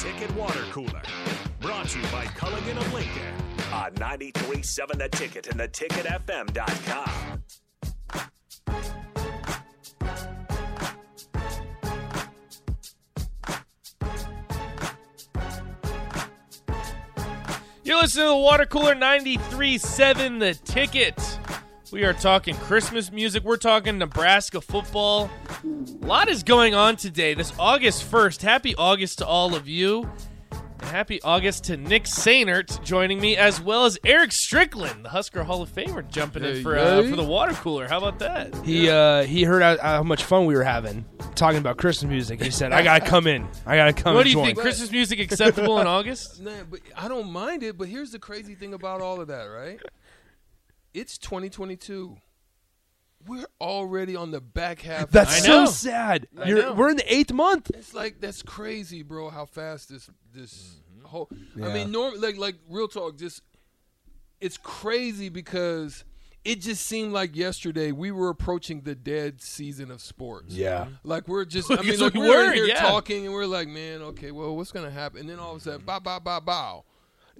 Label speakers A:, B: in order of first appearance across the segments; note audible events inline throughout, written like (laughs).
A: Ticket Water Cooler. Brought to you by Culligan of Lincoln on 93.7 The Ticket and theticketfm.com.
B: You're listening to the Water Cooler 93.7 The Ticket. We are talking Christmas music. We're talking Nebraska football. A lot is going on today. This August 1st. Happy August to all of you. And happy August to Nick Sainert joining me, as well as Eric Strickland, the Husker Hall of Famer, jumping in for uh, for the water cooler. How about that?
C: He uh, he heard how, how much fun we were having talking about Christmas music. He said, "I gotta come in. I gotta come." In.
B: What
C: and
B: do you
C: join."
B: think? Christmas music acceptable in August? (laughs)
D: Nah, but I don't mind it. But here's the crazy thing about all of that, right? It's 2022. We're already on the back half.
C: That's
B: I
C: so
B: know.
C: sad.
B: I
C: You're,
B: know.
C: we're in the eighth month.
D: It's like that's crazy, bro. How fast this this
B: Mm-hmm.
D: whole.
C: Yeah.
D: I mean, norm like like real talk. Just it's crazy because it just seemed like yesterday we were approaching the dead season of sports.
C: Yeah.
D: Like we're just. (laughs) I mean,
B: Because
D: like
B: we
D: we we're
B: were,
D: here
B: yeah.
D: talking and we're like, man, okay, well, what's gonna happen? And then all of a sudden, bow, bow, bow, bow.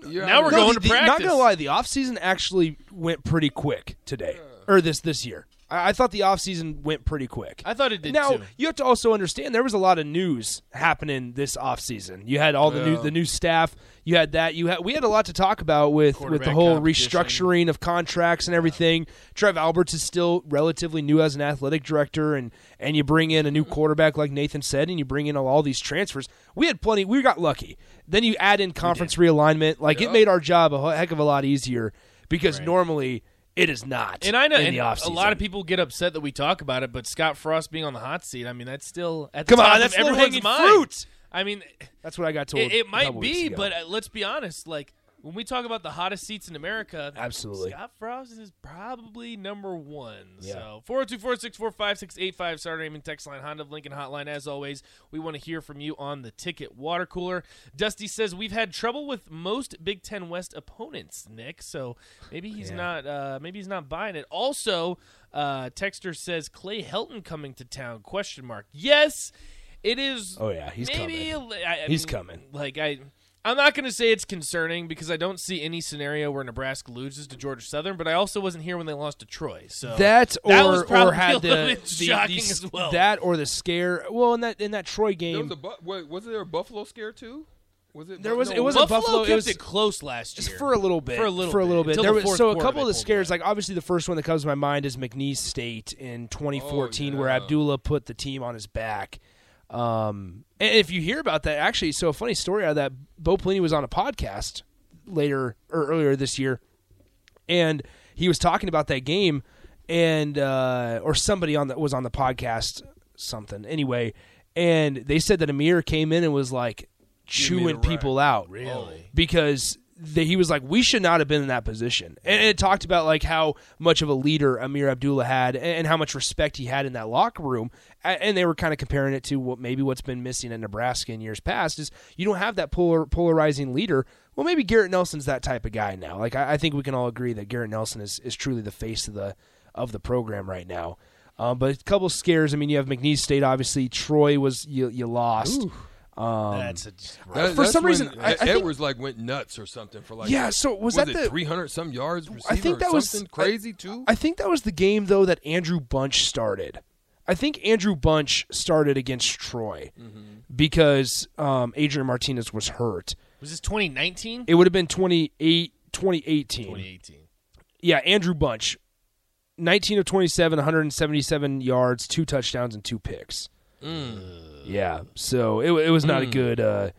D: You're
B: Now
D: out
B: we're
D: of-
C: No,
B: going
C: the-
B: to
C: the- Not
B: practice.
C: gonna lie, the off season actually went pretty quick today, or this this year. I, I thought the off season went pretty quick.
B: I thought it did too.
C: now
B: too.
C: you have to also understand there was a lot of news happening this off season. You had all the new the new staff. You had that. You had we had a lot to talk about with with the whole restructuring of contracts and everything. Trev Alberts is still relatively new as an athletic director, and and you bring in a new quarterback like Nathan said, and you bring in all, all these transfers. We had plenty. We got lucky. Then you add in conference realignment. Like it made our job a heck of a lot easier because normally it is not.
B: And I know
C: in
B: and a lot of people get upset that we talk about it, but Scott Frost being on the hot seat, I mean, that's still at the
C: Come
B: top
C: on,
B: of
C: that's
B: everyone's mind.
C: fruit.
B: I mean,
C: That's what I got told.
B: it, it might be, but uh, let's be honest. Like when we talk about the hottest seats in America,
C: Absolutely.
B: Scott Frost is probably number one.
C: Yeah.
B: So four zero two four six four five six eight five. Saturday Name and text line Honda of Lincoln Hotline. As always, we want to hear from you on the ticket water cooler. Dusty says we've had trouble with most Big Ten West opponents, Nick. So maybe he's
C: Yeah.
B: not. Uh, maybe he's not buying it. Also, uh, Texter says Clay Helton coming to town? Question mark. Yes, it is.
C: Oh, yeah, he's
B: maybe
C: coming.
B: I, I
C: He's
B: mean,
C: coming.
B: Like I, I'm not going to say it's concerning because I don't see any scenario where Nebraska loses to Georgia Southern, but I also wasn't here when they lost to Troy. So
C: that or
B: that was
C: or had (laughs) the, the-
B: shocking
C: the-
B: as well.
C: That or the scare. Well, in that in that Troy
D: There
C: game,
D: was a bu- wait, was there a Buffalo scare too? Was it?
C: There was-
D: no,
C: it wasn't
B: Buffalo
C: Buffalo, it
B: kept
C: was-
B: it close last
C: just
B: year
C: for a little bit,
B: For a little
C: for a little
B: bit,
C: bit. There
B: the
C: was, so a couple of the scares,
B: away.
C: like obviously the first one that comes to my mind is McNeese State in 2014, where
D: yeah.
C: Abdullah put the team on his back. Um, and if you hear about that, actually, so a funny story out of that, Bo Pelini was on a podcast later or earlier this year, and he was talking about that game, and uh, or somebody on that was on the podcast, something anyway, and they said that Ameer came in and was like chewing people out,
B: Really?
C: because they, he was like, we should not have been in that position. And it talked about like how much of a leader Ameer Abdullah had and, how much respect he had in that locker room. And they were kind of comparing it to what maybe what's been missing in Nebraska in years past is you don't have that polar, polarizing leader. Well, maybe Garrett Nelson's that type of guy now. Like I, I think we can all agree that Garrett Nelson is, is truly the face of the of the program right now. Um, but a couple scares. I mean, you have McNeese State. Obviously, Troy was you you lost. Um,
B: That's a
D: That-
C: For
D: that's
C: some reason, I- I
D: Ed-
C: think-
D: Edwards like went nuts or something for like
C: Yeah, so was that
D: it
C: the-
D: 300 some yards
C: I think that
D: or
C: was
D: something crazy too?
C: I think that was the game though that Andrew Bunch started. I think Andrew Bunch started against Troy because um, Adrian Martinez was hurt.
B: was this 2019?
C: It would have been 28, 2018.
B: 2018.
C: Yeah, Andrew Bunch, 19 of 27, 177 yards, two touchdowns, and two picks. Yeah, so it, it was not a good uh,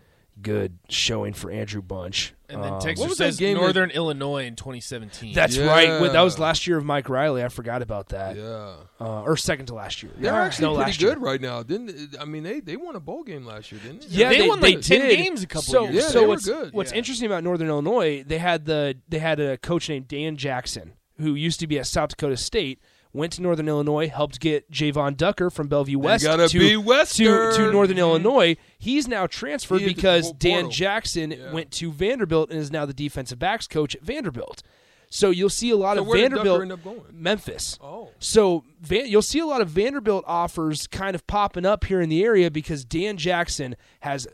C: good showing for Andrew Bunch.
B: And then
C: Um,
B: Texas
D: what was that
B: says
D: game that-
B: Northern Illinois in 2017.
C: That's right. Wait, That was last year of Mike Riley. I forgot about that.
D: yeah.
C: Uh, or second to last year.
D: They're
C: Yeah,
D: actually
C: no,
D: pretty good
C: year.
D: right now, didn't? They? I mean, they they won a bowl game last year, didn't they?
C: Yeah,
B: They
C: they,
B: won,
C: they
B: like, 10
C: did.
B: games a couple
C: so,
B: years
D: Yeah,
C: so
D: they
C: what's,
D: good.
C: What's
B: Yeah.
C: interesting about Northern Illinois, they had the they had a coach named Dan Jackson who used to be at South Dakota State. Went to Northern Illinois, helped get Javon Ducker from Bellevue West to,
D: be
C: to to Northern. Illinois. He's now transferred
D: He
C: because Dan. Jackson
D: Yeah.
C: went to Vanderbilt and is now the defensive backs coach at Vanderbilt. So you'll see a lot
D: So
C: of
D: where did
C: Vanderbilt,
D: end up going?
C: Memphis.
D: Oh.
C: So Van, you'll see a lot of Vanderbilt offers kind of popping up here in the area because Dan Jackson has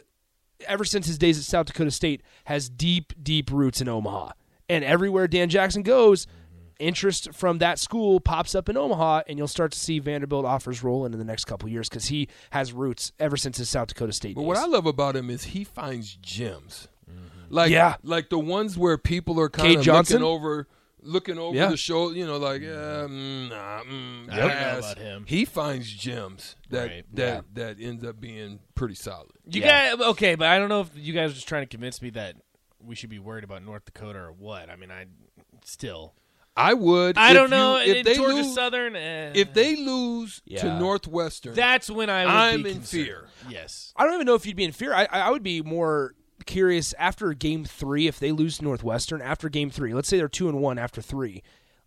C: ever since his days at South Dakota State, has deep, deep roots in Omaha. And everywhere Dan Jackson goes, interest from that school pops up in Omaha, and you'll start to see Vanderbilt offers roll in, in the next couple years because he has roots ever since his South Dakota State
D: But
C: days.
D: what I love about him is he finds gems, like
C: Yeah.
D: like the ones where people are kind of looking over, looking over
C: Yeah.
D: the shoulder. You know, like yeah, mm, nah, mm,
B: I don't know about him.
D: He finds gems that
B: Right.
D: that that ends up being pretty solid.
B: You
C: Yeah.
B: guys, okay, but I don't know if you guys are just trying to convince me that we should be worried about North Dakota or what. I mean, I still,
D: I would.
B: I
D: if
B: don't know.
D: You, if they
B: Georgia
D: lose,
B: Southern, eh,
D: if they lose
C: Yeah.
D: to Northwestern,
B: that's when I would
D: I'm
B: be
D: in
B: concerned.
D: fear.
B: Yes,
C: I don't even know if you'd be in fear. I, I would be more curious after game three if they lose to Northwestern after game three. Let's say they're two and one after three.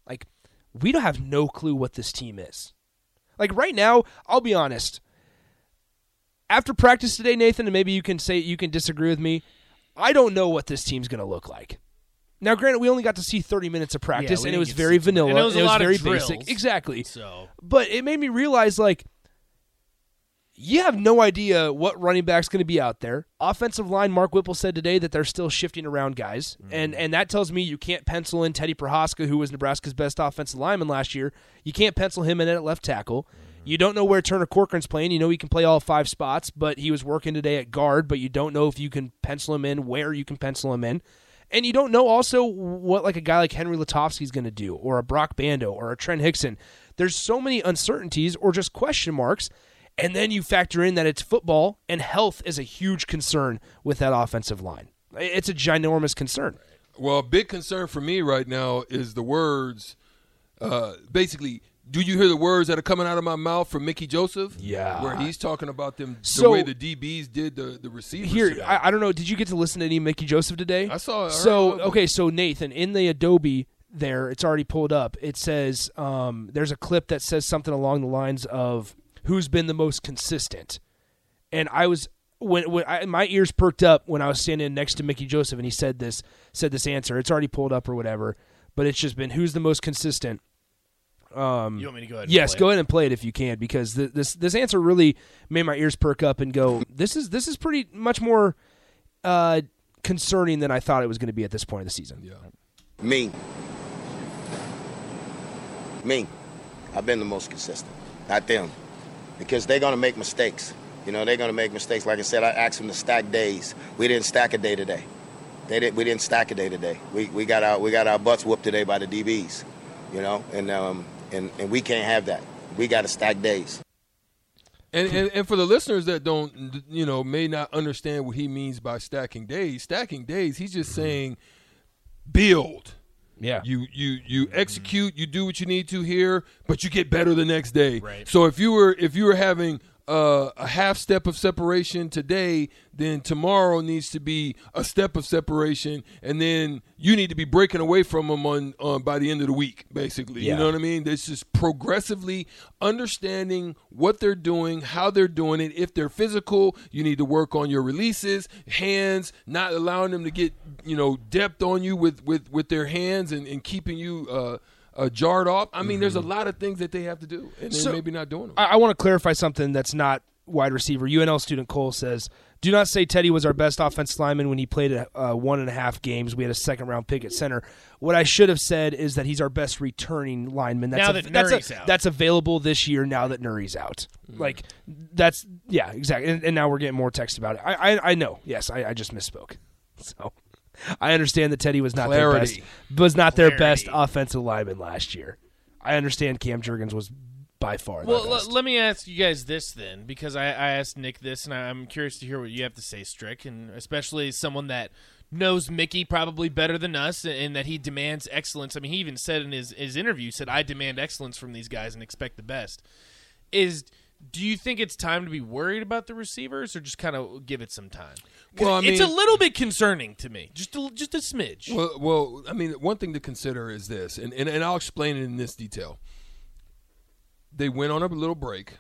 C: Like we don't have no clue what this team is. Like right now, I'll be honest. After practice today, Nathan, and maybe you can say you can disagree with me. I don't know what this team's going to look like. Now, granted, we only got to see 30 minutes of practice,
B: we
C: and it was very
B: see too much.
C: vanilla.
B: And it was a lot of
C: very
B: drills.
C: basic. Exactly.
B: so
C: But it made me realize, like, you have no idea what running back's going to be out there. Offensive line, Mark Whipple said today that they're still shifting around guys, mm-hmm. and and that tells me you can't pencil in Teddy Prochazka, who was Nebraska's best offensive lineman last year. You can't pencil him in at left tackle. Mm-hmm. You don't know where Turner Corcoran's playing. You know he can play all five spots, but he was working today at guard. But you don't know if you can pencil him in, where you can pencil him in. And you don't know also what like a guy like Henry Lutovsky's going to do, or a Brock Bando, or a Trent Hixson. There's so many uncertainties or just question marks. And then you factor in that it's football and health is a huge concern with that offensive line. It's a ginormous concern.
D: Well, a big concern for me right now is the words. Uh, basically, do you hear the words that are coming out of my mouth from Mickey Joseph?
C: Yeah.
D: where he's talking about them the
C: So-
D: way the DBs did the the receivers.
C: Here. I, I don't know. Did you get to listen to any Mickey Joseph today?
D: I saw. I
C: So
D: heard-
C: okay, so Nathan, in the Adobe there, it's already pulled up. It says um, there's a clip that says something along the lines of who's been the most consistent, and I was when when I, my ears perked up when I was standing next to Mickey Joseph, and he said this said this answer. It's already pulled up or whatever, but it's just been who's the most consistent. Um,
B: you want me to go ahead? and
C: Yes,
B: play
C: go
B: it?
C: ahead and play it if you can, because th- this this answer really made my ears perk up and go. (laughs) This is this is pretty much more uh, concerning than I thought it was going to be at this point of the season.
D: yeah.
E: Me. Me. I've been the most consistent, not them. Because they're going to make mistakes. You know, they're going to make mistakes. Like I said, I asked them to stack days. We didn't stack a day today. They didn't. we didn't stack a day today. We, we, got our, we got our butts whooped today by the DBs, you know, and, um, and, and we can't have that. We got to stack days.
D: And, and and for the listeners that don't, you know, may not understand what he means by stacking days. Stacking days, he's just saying, build.
C: Yeah.
D: You you you execute, you do what you need to here, but you get better the next day.
B: Right.
D: So if you were if you were having uh, a half step of separation today, then tomorrow needs to be a step of separation, and then you need to be breaking away from them on, on by the end of the week, basically.
C: Yeah.
D: You know what I mean? It's just progressively understanding what they're doing, how they're doing it. If they're physical, you need to work on your releases, hands, not allowing them to get you know depth on you with with with their hands and, and keeping you uh, uh, jarred off. I mean, there's a lot of things that they have to do, and they're
C: So-
D: maybe not doing them.
C: I, I want to clarify something that's not wide receiver. UNL student Cole says, "Do not say Teddy was our best offense lineman when he played uh, one and a half games. We had a second round pick at center. What I should have said is that he's our best returning lineman. That's
B: Now
C: a-
B: that
C: that's,
B: Nouri's
C: a-
B: out.
C: that's available this year. Now that Nouri's out, like that's yeah, exactly. And, and now we're getting more text about it. I I, I know. Yes, I, I just misspoke. So." (laughs) I understand that Teddy was not their best was not their best offensive lineman last year. I understand Cam Jurgens was by far
B: Well, l- let me ask you guys this then, because I, I asked Nick this, and I- I'm curious to hear what you have to say, Strick, and especially someone that knows Mickey probably better than us, and that he demands excellence. I mean, he even said in his his interview, said, "I demand excellence from these guys and expect the best." Is do you think it's time to be worried about the receivers, or just kind of give it some time?
D: Well, I
B: it's a little bit concerning to me, just a, just a smidge.
D: Well, well, I mean, one thing to consider is this, and, and, and I'll explain it in this detail. They went on a little break.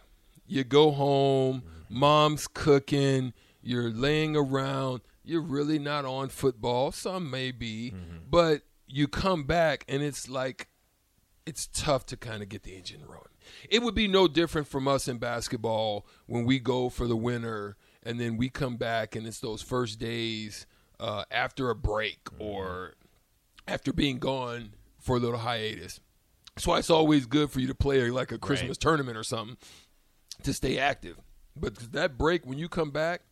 D: You go home, mom's cooking, you're laying around, you're really not on football. Some may be, mm-hmm. but you come back and it's like it's tough to kind of get the engine running. It would be no different from us in basketball when we go for the winter and then we come back and it's those first days uh, after a break or after being gone for a little hiatus. That's why it's always good for you to play like a Christmas tournament or something to stay active. But that break when you come back,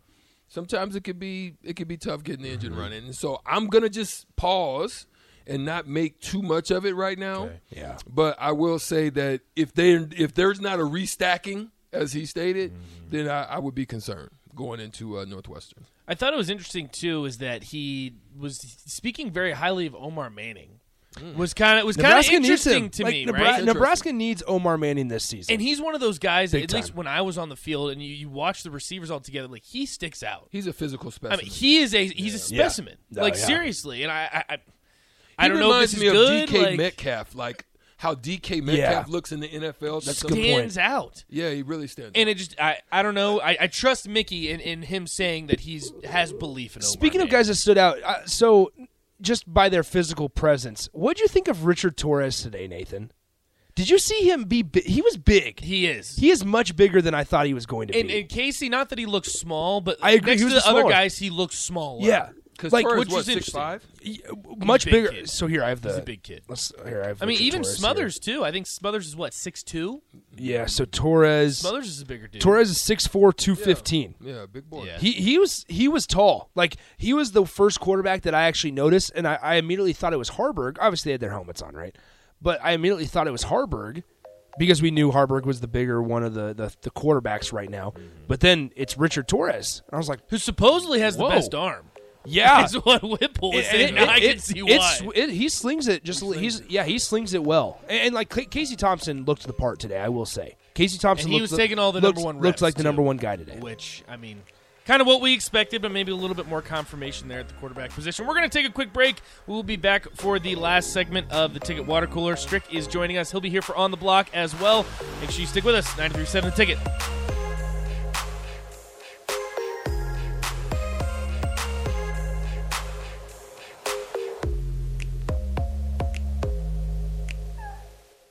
D: sometimes it could be it could be tough getting the engine running. And so I'm gonna just pause and not make too much of it right now.
C: Yeah.
D: But I will say that if they if there's not a restacking as he stated, then I, I would be concerned going into uh, Northwestern.
B: I thought it was interesting too is that he was speaking very highly of Omar Manning. Was kind of was kind of
C: Nebraska needs
B: interesting to
C: Like,
B: me,
C: Nebra-
B: right?
C: Nebraska needs Omar Manning this season.
B: And he's one of those guys.
C: Big
B: at least when I was on the field and you, you watch the receivers all together, like he sticks out.
D: He's a physical
B: I
D: specimen.
B: mean, he is a he's a
C: Yeah.
B: specimen.
C: Oh,
B: like
C: yeah.
B: seriously, and I I, I,
D: He
B: I don't know if
D: reminds
B: this
D: me
B: is
D: of
B: good.
D: DK
B: like,
D: Metcalf, like how DK Metcalf looks in the NFL.
C: That's
D: to
C: a good
D: some-
C: point.
B: stands out.
D: Yeah, he really stands.
B: And it just I, I don't know I, I trust Mickey in, in him saying that he's has belief in Omar
C: Speaking of
B: Manning.
C: guys that stood out, uh, so just by their physical presence, what do you think of Richard Torres today, Nathan? Did you see him be? Bi- he was big.
B: he is
C: He is much bigger than I thought he was going to
B: and,
C: be.
B: and Casey, not that he looks small, but
C: I agree,
B: next
C: he was
B: to the other guys, he looks smaller.
C: yeah,
D: because
C: like
D: Torres,
B: which
D: what,
B: is
D: six
B: interesting.
D: five?
C: Uh, much
B: big
C: bigger.
B: kid.
C: So here I have the
B: He's a big kid.
C: Let's here I have.
B: I mean,
C: Richard
B: even
C: Torres
B: Smothers too. I think Smothers is what six two.
C: Yeah, so Torres.
B: Smothers is a bigger dude.
C: Torres is 6'4", 215.
D: Yeah, big boy.
B: Yeah.
C: He he was he was tall. Like he was the first quarterback that I actually noticed, and I, I immediately thought it was Haarberg. Obviously, they had their helmets on, right? But I immediately thought it was Haarberg because we knew Haarberg was the bigger one of the the, the quarterbacks right now. Mm-hmm. But then it's Richard Torres, and I was like,
B: who supposedly has
C: Whoa.
B: the best arm.
C: Yeah. (laughs)
B: That's what Whipple was
C: It-
B: saying.
C: it-
B: I
C: it-
B: can see why.
C: he slings it just he's yeah he slings it well and, and like Ca- Casey Thompson looked the part today I will say Casey Thompson
B: And he
C: looked
B: was taking all the number one
C: looked
B: reps,
C: like the number one guy today
B: Which I mean, kind of what we expected, but maybe a little bit more confirmation there at the quarterback position. We're going to take a quick break. We will be back for the last segment of the Ticket Water Cooler. Strick is joining us. He'll be here for On the Block as well. Make sure you stick with us. 93.7 The Ticket.